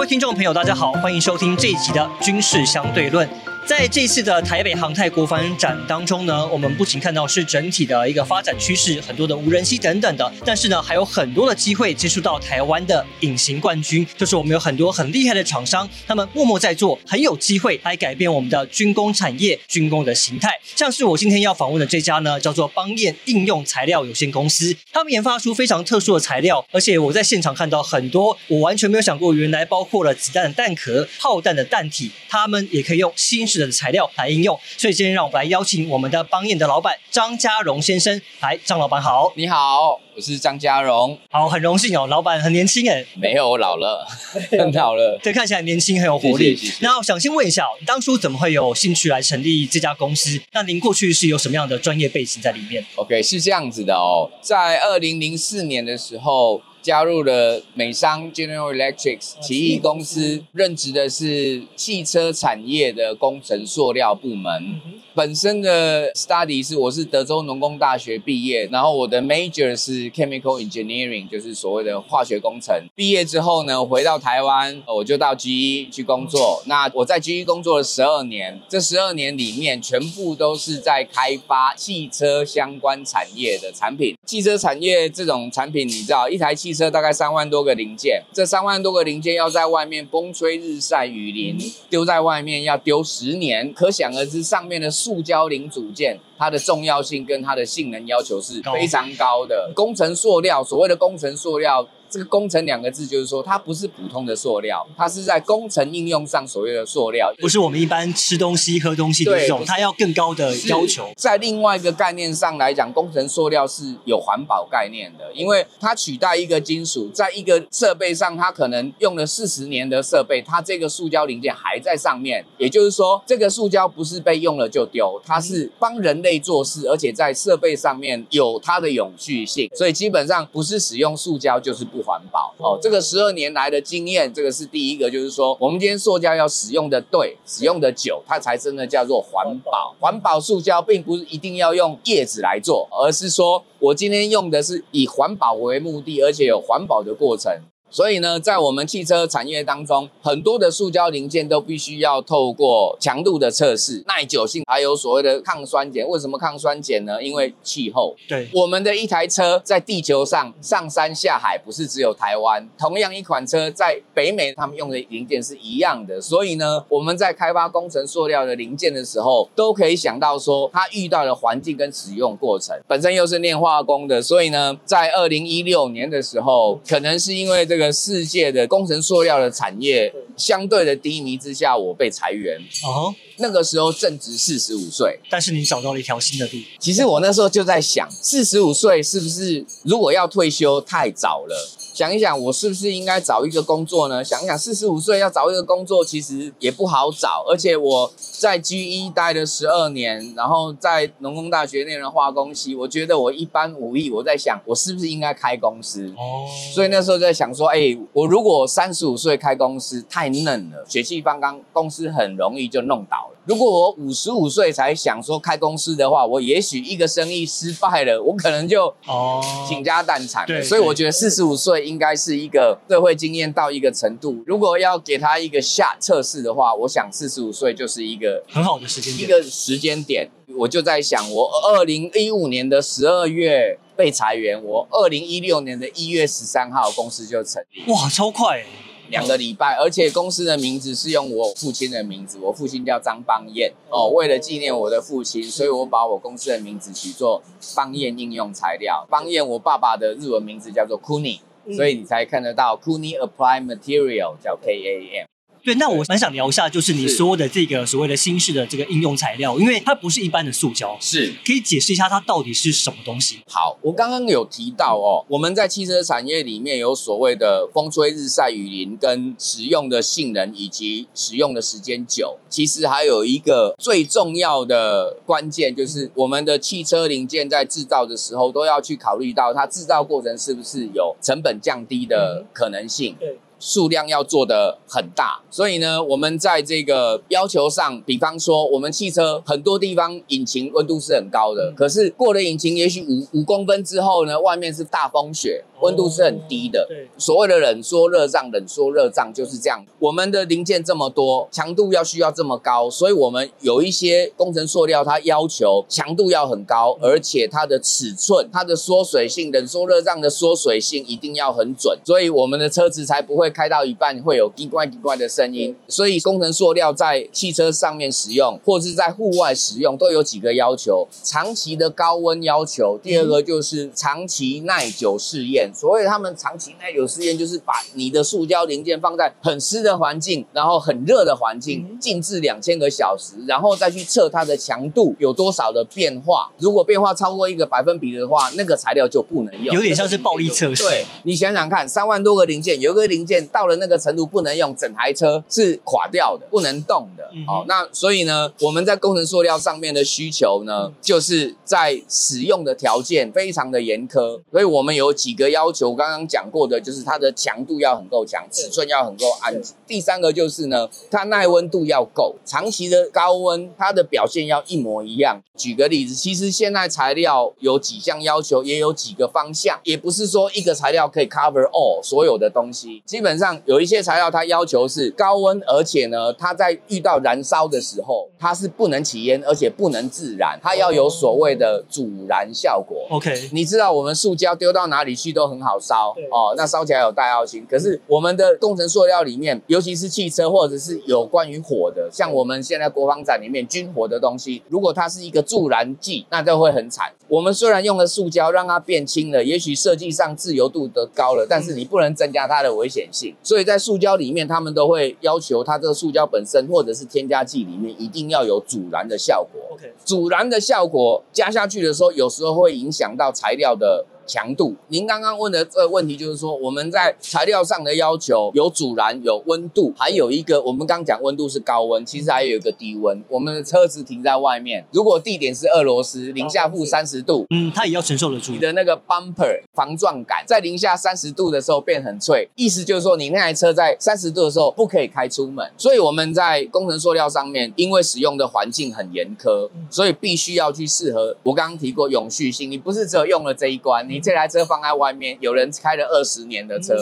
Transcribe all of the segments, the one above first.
各位听众朋友，大家好，欢迎收听这一集的《军事相对论》。在这次的台北航太国防展当中呢，我们不仅看到是整体的一个发展趋势，很多的无人机等等的，但是呢，还有很多的机会接触到台湾的隐形冠军，就是我们有很多很厉害的厂商，他们默默在做，很有机会来改变我们的军工产业、军工的形态。像是我今天要访问的这家呢，叫做邦彦应用材料有限公司，他们研发出非常特殊的材料，而且我在现场看到很多我完全没有想过，原来包括了子弹的弹壳、炮弹的弹体，他们也可以用新式的材料来应用。所以今天让我们来邀请我们的邦彦的老板张家荣先生来，张老板好，你好，我是张家荣。好，很荣幸哦，老板很年轻哎，没有，我老了，很老了。对，看起来年轻，很有活力。谢谢谢谢那我想先问一下，你当初怎么会有兴趣来成立这家公司？那您过去是有什么样的专业背景在里面？OK，是这样子的哦，在二零零四年的时候。加入了美商 General Electric 奇异公司，任职的是汽车产业的工程塑料部门。本身的 study 是我是德州农工大学毕业，然后我的 major 是 chemical engineering，就是所谓的化学工程。毕业之后呢，回到台湾，我就到 GE 去工作。那我在 GE 工作了十二年，这十二年里面全部都是在开发汽车相关产业的产品。汽车产业这种产品，你知道，一台汽车大概三万多个零件，这三万多个零件要在外面风吹日晒雨淋，丢在外面要丢十年，可想而知上面的塑胶零组件。它的重要性跟它的性能要求是非常高的。工程塑料，所谓的工程塑料，这个“工程”两个字就是说，它不是普通的塑料，它是在工程应用上所谓的塑料，不是我们一般吃东西、喝东西的这种，对它要更高的要求。在另外一个概念上来讲，工程塑料是有环保概念的，因为它取代一个金属，在一个设备上，它可能用了四十年的设备，它这个塑胶零件还在上面。也就是说，这个塑胶不是被用了就丢，它是帮人类做事，而且在设备上面有它的永续性。所以基本上不是使用塑胶就是不环保哦。这个十二年来的经验，这个是第一个，就是说我们今天塑胶要使用的对，使用的久，它才真的叫做环保。环保塑胶并不是一定要用叶子来做，而是说我今天用的是以环保为目的，而且有环保的过程。所以呢，在我们汽车产业当中，很多的塑胶零件都必须要透过强度的测试、耐久性，还有所谓的抗酸碱。为什么抗酸碱呢？因为气候。对，我们的一台车在地球上上山下海，不是只有台湾。同样一款车在北美，他们用的零件是一样的。所以呢，我们在开发工程塑料的零件的时候，都可以想到说，它遇到的环境跟使用过程。本身又是念化工的，所以呢，在二零一六年的时候，可能是因为这个世界的工程塑料的产业相对的低迷之下，我被裁员。哦，那个时候正值四十五岁，但是你找到了一条新的路。其实我那时候就在想，四十五岁是不是如果要退休太早了？想一想，我是不是应该找一个工作呢？想一想，四十五岁要找一个工作，其实也不好找。而且我在 GE 待了十二年，然后在农工大学念了化工系，我觉得我一般武艺。我在想，我是不是应该开公司？哦，所以那时候在想说，哎、我如果三十五岁开公司太嫩了，血气方刚，公司很容易就弄倒了。如果我五十五岁才想说开公司的话，我也许一个生意失败了，我可能就哦，倾家荡产了。对所以我觉得四十五岁应该是一个社会经验到一个程度。如果要给他一个下测试的话，我想四十五岁就是一个很好的时间一点。个时间点，我就在想，我二零一五年的十二月被裁员，我二零一六年的一月十三号公司就成立，哇，超快欸！两个礼拜，而且公司的名字是用我父亲的名字，我父亲叫张邦彦哦，为了纪念我的父亲，所以我把我公司的名字取作邦彦应用材料。邦彦我爸爸的日文名字叫做 Kuni，所以你才看得到 Kuni Applied Material 叫 K A M。对，那我蛮想聊一下，就是你说的这个所谓的新式的这个应用材料，因为它不是一般的塑胶，是可以解释一下它到底是什么东西？好，我刚刚有提到哦，我们在汽车产业里面有所谓的风吹日晒雨淋，跟使用的性能以及使用的时间久。其实还有一个最重要的关键，就是我们的汽车零件在制造的时候，都要去考虑到它制造过程是不是有成本降低的可能性。对。数量要做的很大，所以呢，我们在这个要求上，比方说，我们汽车很多地方引擎温度是很高的，可是过了引擎也许五五公分之后呢，外面是大风雪，温度是很低的。对，所谓的冷缩热胀，冷缩热胀就是这样。我们的零件这么多，强度要需要这么高，所以我们有一些工程塑料，它要求强度要很高，而且它的尺寸、它的缩水性、冷缩热胀的缩水性一定要很准，所以我们的车子才不会开到一半会有滴怪滴怪的声音。所以工程塑料在汽车上面使用，或是在户外使用，都有几个要求：长期的高温要求，第二个就是长期耐久试验。所谓他们长期耐久试验，就是把你的塑胶零件放在很湿的环境，然后很热的环境，静置两千个小时，然后再去测它的强度有多少的变化。如果变化超过一个百分比的话，那个材料就不能用。有点像是暴力测试。对你想想看，三万多个零件，有一个零件到了那个程度不能用，整台车是垮掉的，不能动的。好、那所以呢，我们在工程塑料上面的需求呢，就是在使用的条件非常的严苛，所以我们有几个要求，刚刚讲过的，就是它的强度要很够强，尺寸要很够安。第三个就是呢，它耐温度要够，长期的高温，它的表现要一模一样。举个例子，其实现在材料有几项要求，也有几个方向，也不是说一个材料可以 cover all 所有的东西。基本上有一些材料它要求是高温，而且呢，它在遇到燃烧的时候，它是不能起烟，而且不能自燃，它要有所谓的阻燃效果。OK，你知道我们塑胶丢到哪里去都很好烧哦，那烧起来有大药性。可是我们的工程塑料里面，尤其是汽车或者是有关于火的，像我们现在国防展里面军火的东西，如果它是一个助燃剂，那就会很惨。我们虽然用了塑胶让它变轻了，也许设计上自由度得高了，但是你不能增加它的危险性。所以在塑胶里面，他们都会要求它这个塑胶本身或者是添加剂里面一定要有阻燃的效果。OK，阻燃的效果加下去的时候，有时候会影响到材料的强度。您刚刚问的这个问题就是说，我们在材料上的要求有阻燃、有温度，还有一个我们刚讲温度是高温，其实还有一个低温。我们的车子停在外面，如果地点是俄罗斯，零下负三十度。嗯，它也要承受得住你。的那个 bumper 防撞杆在零下三十度的时候变很脆，意思就是说你那台车在三十度的时候不可以开出门。所以我们在工程塑料上面，因为使用的环境很严苛，所以必须要去适合。我刚刚提过永续性，你不是只有用了这一关，你这台车放在外面，有人开了二十年的车。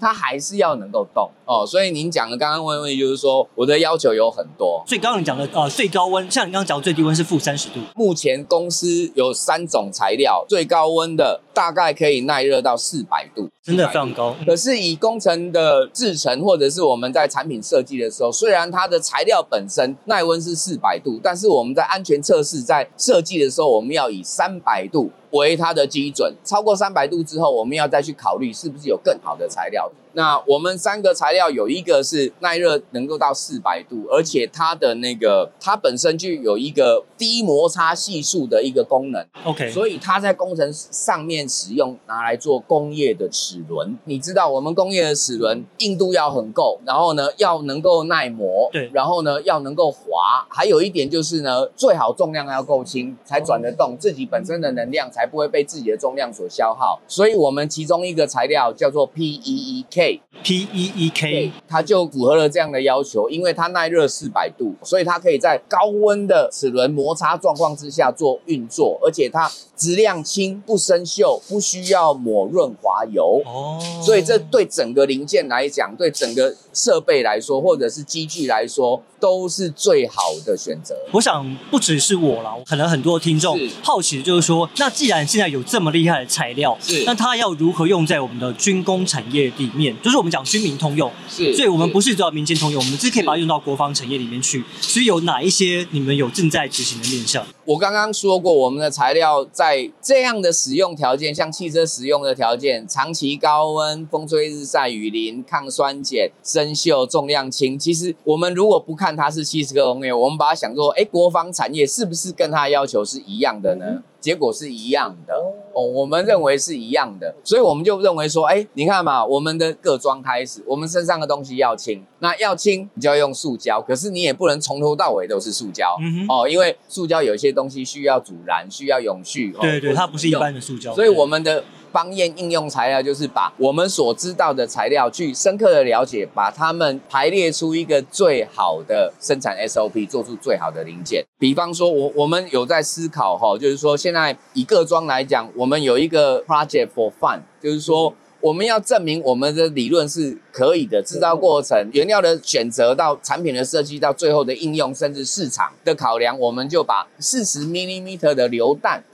它还是要能够动哦，所以您讲的刚刚问的问题就是说，我的要求有很多，所以刚刚你讲的呃最高温，像你刚刚讲的最低温是负三十度，目前公司有三种材料，最高温的大概可以耐热到四百度，真的非常高。嗯可是以工程的制成，或者是我们在产品设计的时候，虽然它的材料本身耐温是四百度，但是我们在安全测试在设计的时候，我们要以三百度为它的基准。超过三百度之后，我们要再去考虑是不是有更好的材料。那我们三个材料有一个是耐热能够到四百度，而且它的那个它本身就有一个低摩擦系数的一个功能。OK，所以它在工程上面使用，拿来做工业的齿轮。你知道，我们工业的齿轮硬度要很够，然后呢要能够耐磨，对然后呢要能够滑，还有一点就是呢，最好重量要够轻，才转得动，自己本身的能量才不会被自己的重量所消耗。所以我们其中一个材料叫做 PEEK。P E E K 它就符合了这样的要求，因为它耐热四百度，所以它可以在高温的齿轮摩擦状况之下做运作，而且它质量轻、不生锈，不需要抹润滑油。哦，所以这对整个零件来讲，对整个设备来说，或者是机具来说，都是最好的选择。我想不只是我啦，可能很多听众好奇的就是说，那既然现在有这么厉害的材料，是那它要如何用在我们的军工产业里面？就是我们讲军民通用，是所以我们不是是只要民间通用，我们是可以把它用到国防产业里面去。所以有哪一些你们有正在执行的面向？我刚刚说过，我们的材料在这样的使用条件，像汽车使用的条件，长期高温、风吹日晒雨淋、抗酸碱、生锈、重量轻。其实我们如果不看它是七十克工业，我们把它想做，哎，国防产业是不是跟它的要求是一样的呢？结果是一样的。哦，我们认为是一样的，所以我们就认为说，哎，你看嘛，我们的各装开始，我们身上的东西要轻，那要轻你就要用塑胶，可是你也不能从头到尾都是塑胶，嗯，哦，因为塑胶有一些东西需要阻燃，需要永续。哦对对，它不是一般的塑胶，所以我们的邦彦应用材料就是把我们所知道的材料去深刻的了解，把它们排列出一个最好的生产 SOP，做出最好的零件。比方说，我我们有在思考哈，就是说现在以各装来讲，我们有一个 project for fun，就是说我们要证明我们的理论是可以的，制造过程、原料的选择到产品的设计到最后的应用，甚至市场的考量，我们就把四十 millimeter 的榴弹。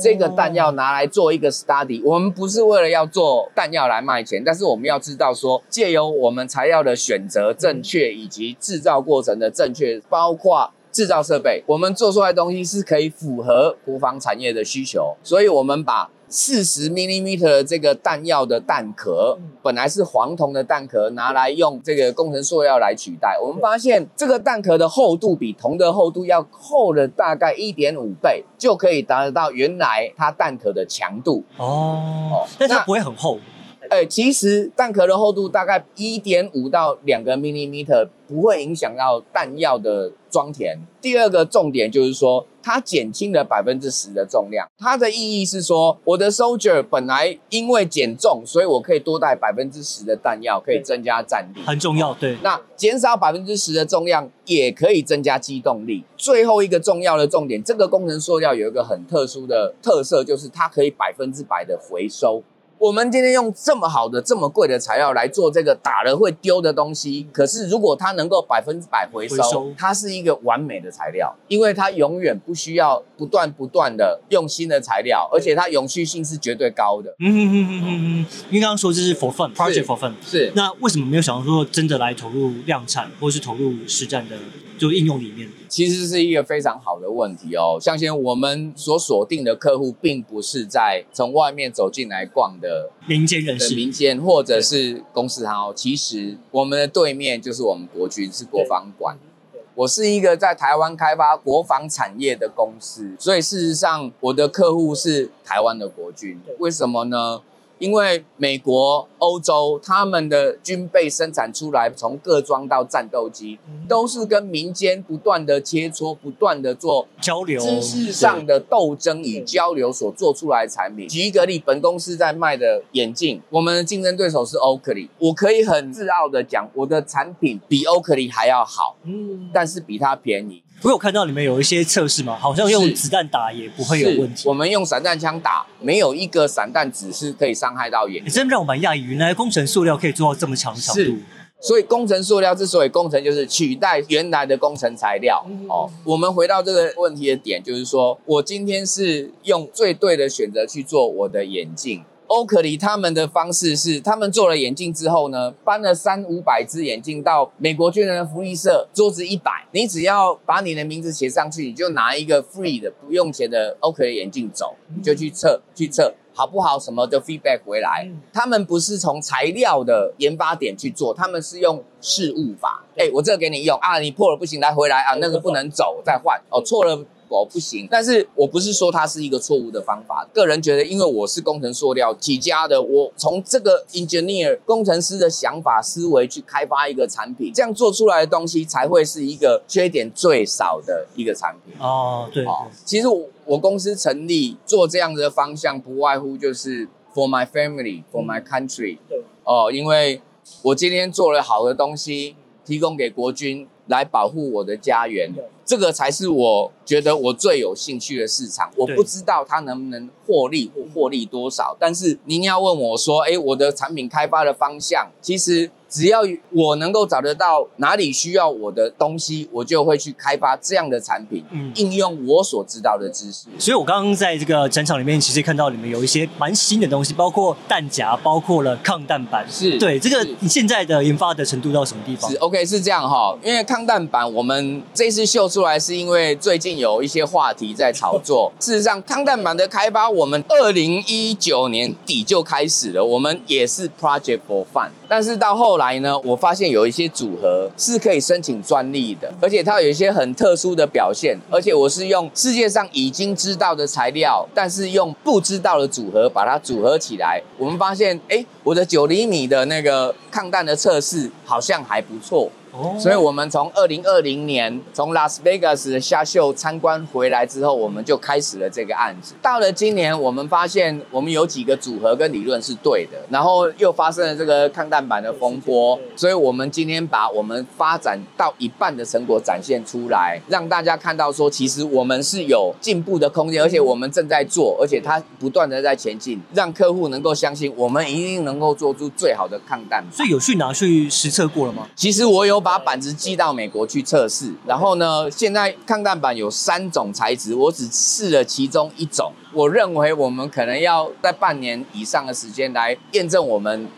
这个弹药拿来做一个 study，我们不是为了要做弹药来卖钱，但是我们要知道说，借由我们材料的选择正确，以及制造过程的正确，包括制造设备，我们做出来的东西是可以符合国防产业的需求，所以我们把。四十 millimeter 这个弹药的弹壳，本来是黄铜的弹壳，拿来用这个工程塑料来取代。我们发现这个弹壳的厚度比铜的厚度要厚了大概一点五倍，就可以达得到原来它弹壳的强度。哦，但它不会很厚。哎，其实弹壳的厚度大概一点五到两个 millimeter，不会影响到弹药的装填。第二个重点就是说，它减轻了百分之十的重量。它的意义是说，我的 soldier 本来因为减重，所以我可以多带百分之十的弹药，可以增加战力。很重要，对。那减少百分之十的重量，也可以增加机动力。最后一个重要的重点，这个工程塑料有一个很特殊的特色，就是它可以百分之百的回收。我们今天用这么好的、这么贵的材料来做这个打了会丢的东西，可是如果它能够百分之百回收，它是一个完美的材料，因为它永远不需要不断不断的用新的材料，而且它永续性是绝对高的。嗯嗯嗯嗯嗯，因为刚刚说这是 for fun，project for fun，是。那为什么没有想到说真的来投入量产，或是投入实战的？就应用里面，其实是一个非常好的问题哦。像现在我们所锁定的客户，并不是在从外面走进来逛的民间人士、民间或者是公司行。其实我们的对面就是我们国军，是国防馆。我是一个在台湾开发国防产业的公司，所以事实上我的客户是台湾的国军。为什么呢？因为美国、欧洲他们的军备生产出来，从各装到战斗机，都是跟民间不断的切磋、不断的做交流、知识上的斗争与交流所做出来的产品。举一个例，本公司在卖的眼镜，我们的竞争对手是 Oakley，我可以很自傲的讲，我的产品比 Oakley 还要好，嗯，但是比它便宜。我有看到里面有一些测试嘛，好像用子弹打也不会有问题。我们用散弹枪打，没有一个散弹子是可以伤害到眼。真让我蛮讶异，原来工程塑料可以做到这么强强度。所以工程塑料之所以工程，就是取代原来的工程材料。哦，我们回到这个问题的点，就是说我今天是用最对的选择去做我的眼镜。欧克里他们的方式是，他们做了眼镜之后呢，搬了三五百只眼镜到美国军人的福利社，桌子一摆，你只要把你的名字写上去，你就拿一个 free 的不用钱的欧克里眼镜走，你就去测去测好不好，什么的 feedback 回来。他们不是从材料的研发点去做，他们是用事物法。哎，我这个给你用啊，你破了不行，来回来啊，那个不能走，再换哦，错了。我不行，但是我不是说它是一个错误的方法。个人觉得，因为我是工程塑料起家的，我从这个 engineer 工程师的想法思维去开发一个产品，这样做出来的东西才会是一个缺点最少的一个产品。哦，对。哦，其实我我公司成立做这样子的方向，不外乎就是 for my family，for my country。对。哦，因为我今天做了好的东西，提供给国军来保护我的家园。这个才是我觉得我最有兴趣的市场。我不知道它能不能获利或获利多少，但是您要问我说，哎，我的产品开发的方向，其实。只要我能够找得到哪里需要我的东西，我就会去开发这样的产品，嗯应用我所知道的知识。所以，我刚刚在这个展场里面，其实看到里面有一些蛮新的东西，包括弹夹，包括了抗弹板。是对这个你现在的研发的程度到什么地方？是 OK，是这样哈。因为抗弹板，我们这次秀出来，是因为最近有一些话题在炒作。事实上，抗弹板的开发，我们二零一九年底就开始了，我们也是 Project for Fun。但是到后来呢，我发现有一些组合是可以申请专利的，而且它有一些很特殊的表现，而且我是用世界上已经知道的材料，但是用不知道的组合把它组合起来。我们发现，哎，我的九厘米的那个抗弹的测试好像还不错。哦所以我们从二零二零年从拉斯维加斯的虾秀参观回来之后，我们就开始了这个案子。到了今年，我们发现我们有几个组合跟理论是对的，然后又发生了这个抗弹板的风波，所以我们今天把我们发展到一半的成果展现出来，让大家看到说，其实我们是有进步的空间，而且我们正在做，而且它不断的在前进，让客户能够相信我们一定能够做出最好的抗弹板。所以有去拿去实测过了吗？其实我有把板子寄到美国去测试，然后呢，现在抗弹板有三种材质，我只试了其中一种。我认为我们可能要在半年以上的时间来验证我们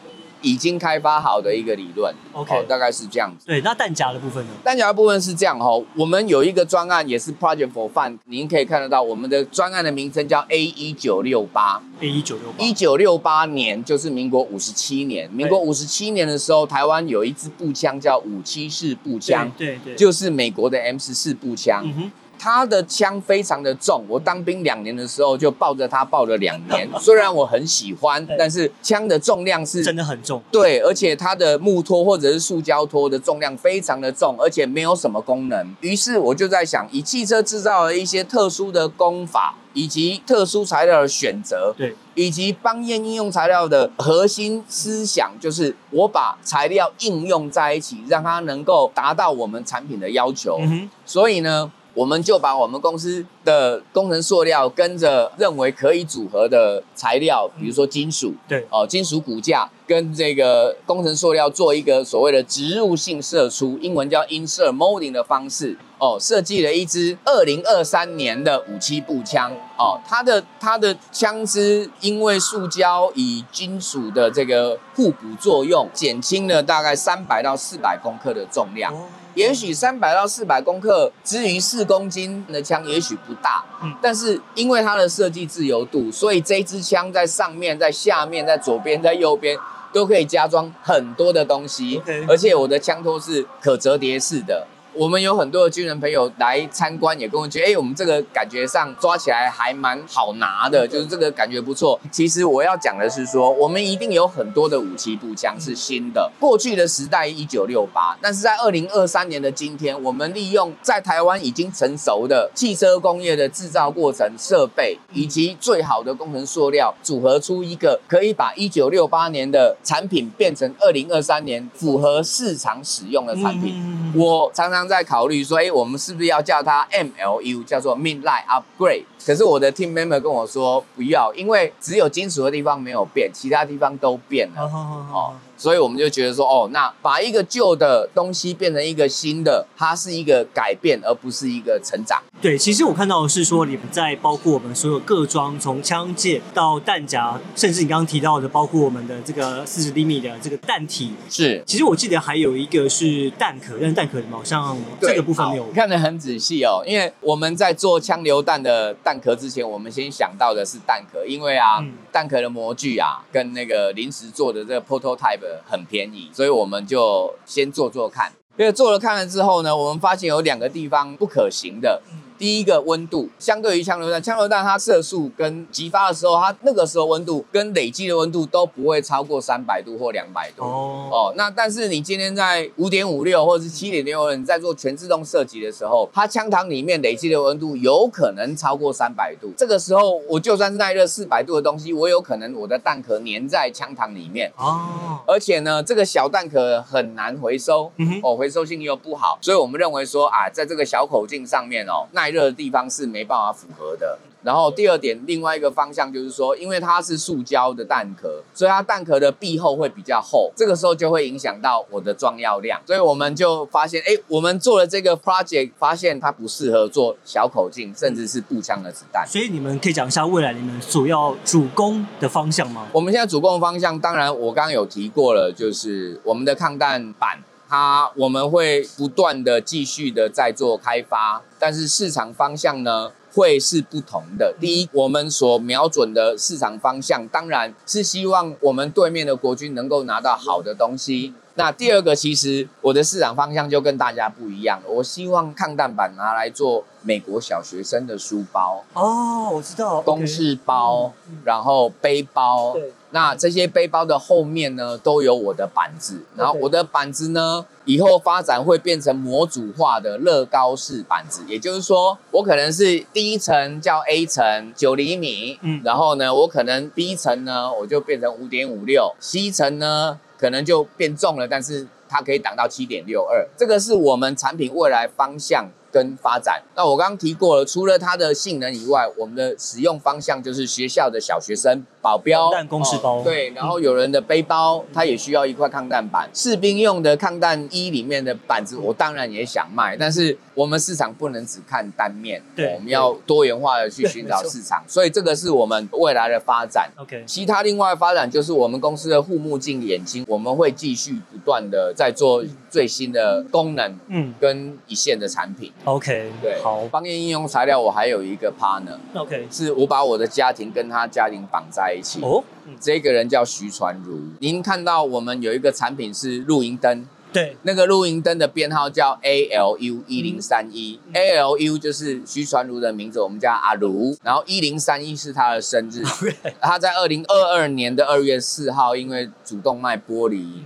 已经开发好的一个理论。OK 哦大概是这样子。对，那弹夹的部分呢？弹夹的部分是这样哦，我们有一个专案也是 Project for Fun，您可以看得到我们的专案的名称叫 A 一九六八。A 一九六八一九六八年就是民国五十七年，民国五十七年的时候，台湾有一支步枪叫五七式步枪，对对对，就是美国的 M 十四步枪。嗯哼，它的枪非常的重，我当兵两年的时候就抱着它抱了两年。虽然我很喜欢，但是枪的重量是真的很重。对，而且它的木托或者是塑胶托的重量非常的重，而且没有什么功能。于是我就在想，以汽车制造的一些特殊的工法，以及特殊材料的选择，对，以及帮验应用材料的核心思想，就是我把材料应用在一起，让它能够达到我们产品的要求。嗯哼，所以呢，我们就把我们公司的工程塑料跟着认为可以组合的材料，比如说金属，对哦，金属骨架跟这个工程塑料做一个所谓的植入性射出，英文叫 insert molding 的方式。哦，设计了一支二零二三年的武器步枪。哦，它的它的枪支因为塑胶以金属的这个互补作用，减轻了大概三百到四百公克的重量。哦也许三百到四百公克之于四公斤的枪，也许不大，嗯但是因为它的设计自由度，所以这支枪在上面、在下面、在左边、在右边都可以加装很多的东西而且我的枪托是可折叠式的。我们有很多的军人朋友来参观，也跟我觉得，哎、我们这个感觉上抓起来还蛮好拿的，就是这个感觉不错。其实我要讲的是说，我们一定有很多的武器步枪是新的，过去的时代一九六八，但是在二零二三年的今天，我们利用在台湾已经成熟的汽车工业的制造过程、设备以及最好的工程塑料，组合出一个可以把一九六八年的产品变成二零二三年符合市场使用的产品。嗯我常常在考虑说，哎、我们是不是要叫它 MLU，叫做 Midline Upgrade？可是我的 team member 跟我说不要，因为只有金属的地方没有变，其他地方都变了。哦好，，所以我们就觉得说，哦，那把一个旧的东西变成一个新的，它是一个改变，而不是一个成长。对，其实我看到的是说，你们在包括我们所有各装，从枪械到弹夹，甚至你刚刚提到的，包括我们的这个四十厘米的这个弹体。是其实我记得还有一个是弹壳，但是弹壳好像这个部分没有好看得很仔细哦，因为我们在做枪榴弹的弹壳之前，我们先想到的是弹壳，因为啊，嗯蛋壳的模具啊，跟那个临时做的这个 prototype 很便宜，所以我们就先做做看。因为做了看了之后呢，我们发现有两个地方不可行的。第一个温度，相对于枪榴弹，枪榴弹它射速跟击发的时候，它那个时候温度跟累积的温度都不会超过三百度或两百度。哦，哦，那但是你今天在五点五六或者是七点六，你在做全自动射击的时候，它枪膛里面累积的温度有可能超过三百度。这个时候，我就算是耐热四百度的东西，我有可能我的弹壳粘在枪膛里面。哦，而且呢，这个小弹壳很难回收，嗯哦，回收性又不好，所以我们认为说啊，在这个小口径上面哦，耐热的地方是没办法符合的。然后第二点，另外一个方向就是说，因为它是塑胶的弹壳，所以它弹壳的壁厚会比较厚，这个时候就会影响到我的装药量。所以我们就发现，哎，我们做了这个 project，发现它不适合做小口径，甚至是步枪的子弹。所以你们可以讲一下未来你们所要主攻的方向吗？我们现在主攻的方向，当然我刚刚有提过了，就是我们的抗弹板，它我们会不断的继续的在做开发，但是市场方向呢？会是不同的。第一，我们所瞄准的市场方向，当然是希望我们对面的国军能够拿到好的东西，那第二个，其实我的市场方向就跟大家不一样。我希望抗弹板拿来做美国小学生的书包、哦，我知道，公事包，然后背包。对，那这些背包的后面呢，都有我的板子。然后我的板子呢，以后发展会变成模组化的乐高式板子，也就是说，我可能是第一层叫 A 层九厘米，嗯然后呢，我可能 B 层呢，我就变成五点五六，C 层呢，可能就变重了，但是它可以挡到七点六二，这个是我们产品未来方向。跟发展，那我刚刚提过了，除了它的性能以外，我们的使用方向就是学校的小学生、保镖、弹公事包。哦对，然后有人的背包，它也需要一块抗弹板。士兵用的抗弹衣里面的板子，我当然也想卖，但是我们市场不能只看单面，对我们要多元化的去寻找市场，所以这个是我们未来的发展。OK，其他另外的发展就是我们公司的护目镜眼睛，我们会继续不断的在做最新的功能嗯。跟一线的产品。，OK，对，好。方言应用材料我还有一个 partner，，OK，是我把我的家庭跟他家庭绑在一起。哦，嗯，这个人叫徐传如。您看到我们有一个产品是露营灯，对，那个露营灯的编号叫 ALU 一零三一，ALU 就是徐传如的名字，我们叫阿如，然后一零三一是他的生日。他在二零二二年的二月四号，因为主动脉剥离，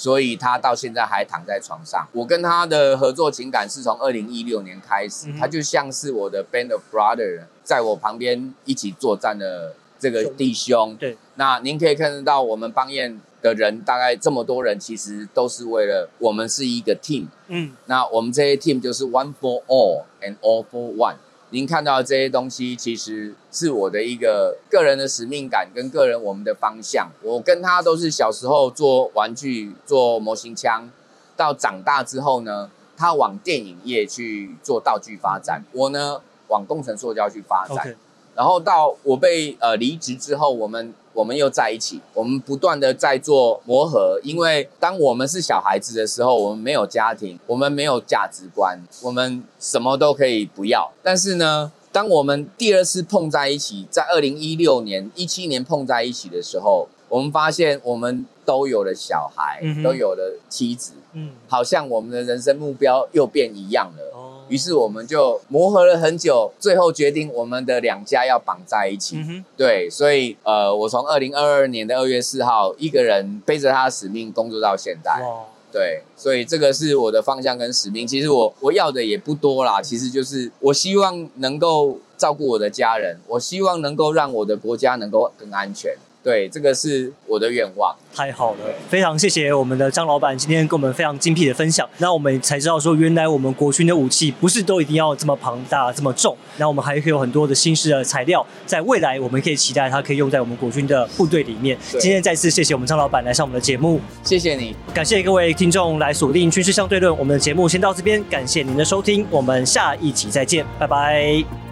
所以他到现在还躺在床上。我跟他的合作情感是从二零一六年开始，嗯他就像是我的 band of brother，在我旁边一起作战的这个弟兄。对，那您可以看得到，我们邦彦的人大概这么多人，其实都是为了我们是一个 team。嗯，那我们这些 team 就是 one for all and all for one。您看到的这些东西，其实是我的一个个人的使命感跟个人我们的方向。我跟他都是小时候做玩具、做模型枪，到长大之后呢，他往电影业去做道具发展，我呢往工程塑胶去发展。然后到我被呃离职之后，我们我们又在一起，我们不断的在做磨合。因为当我们是小孩子的时候，我们没有家庭，我们没有价值观，我们什么都可以不要。但是呢，当我们第二次碰在一起，在二零一六年、一七年碰在一起的时候，我们发现我们都有了小孩，嗯都有了妻子，嗯，好像我们的人生目标又变一样了。哦，于是我们就磨合了很久，最后决定我们的两家要绑在一起。嗯哼，对，所以呃，我从二零二二年的二月四号，一个人背着他的使命工作到现在。哇，对，所以这个是我的方向跟使命。其实我我要的也不多啦，其实就是我希望能够照顾我的家人，我希望能够让我的国家能够更安全。对，这个是我的愿望。太好了，非常谢谢我们的张老板今天跟我们非常精辟的分享。那我们才知道说，原来我们国军的武器不是都一定要这么庞大、这么重，那我们还会有很多的新式的材料，在未来我们可以期待它可以用在我们国军的部队里面。今天再次谢谢我们张老板来上我们的节目，谢谢你。感谢各位听众来锁定军事相对论。我们的节目先到这边，感谢您的收听，我们下一集再见，拜拜。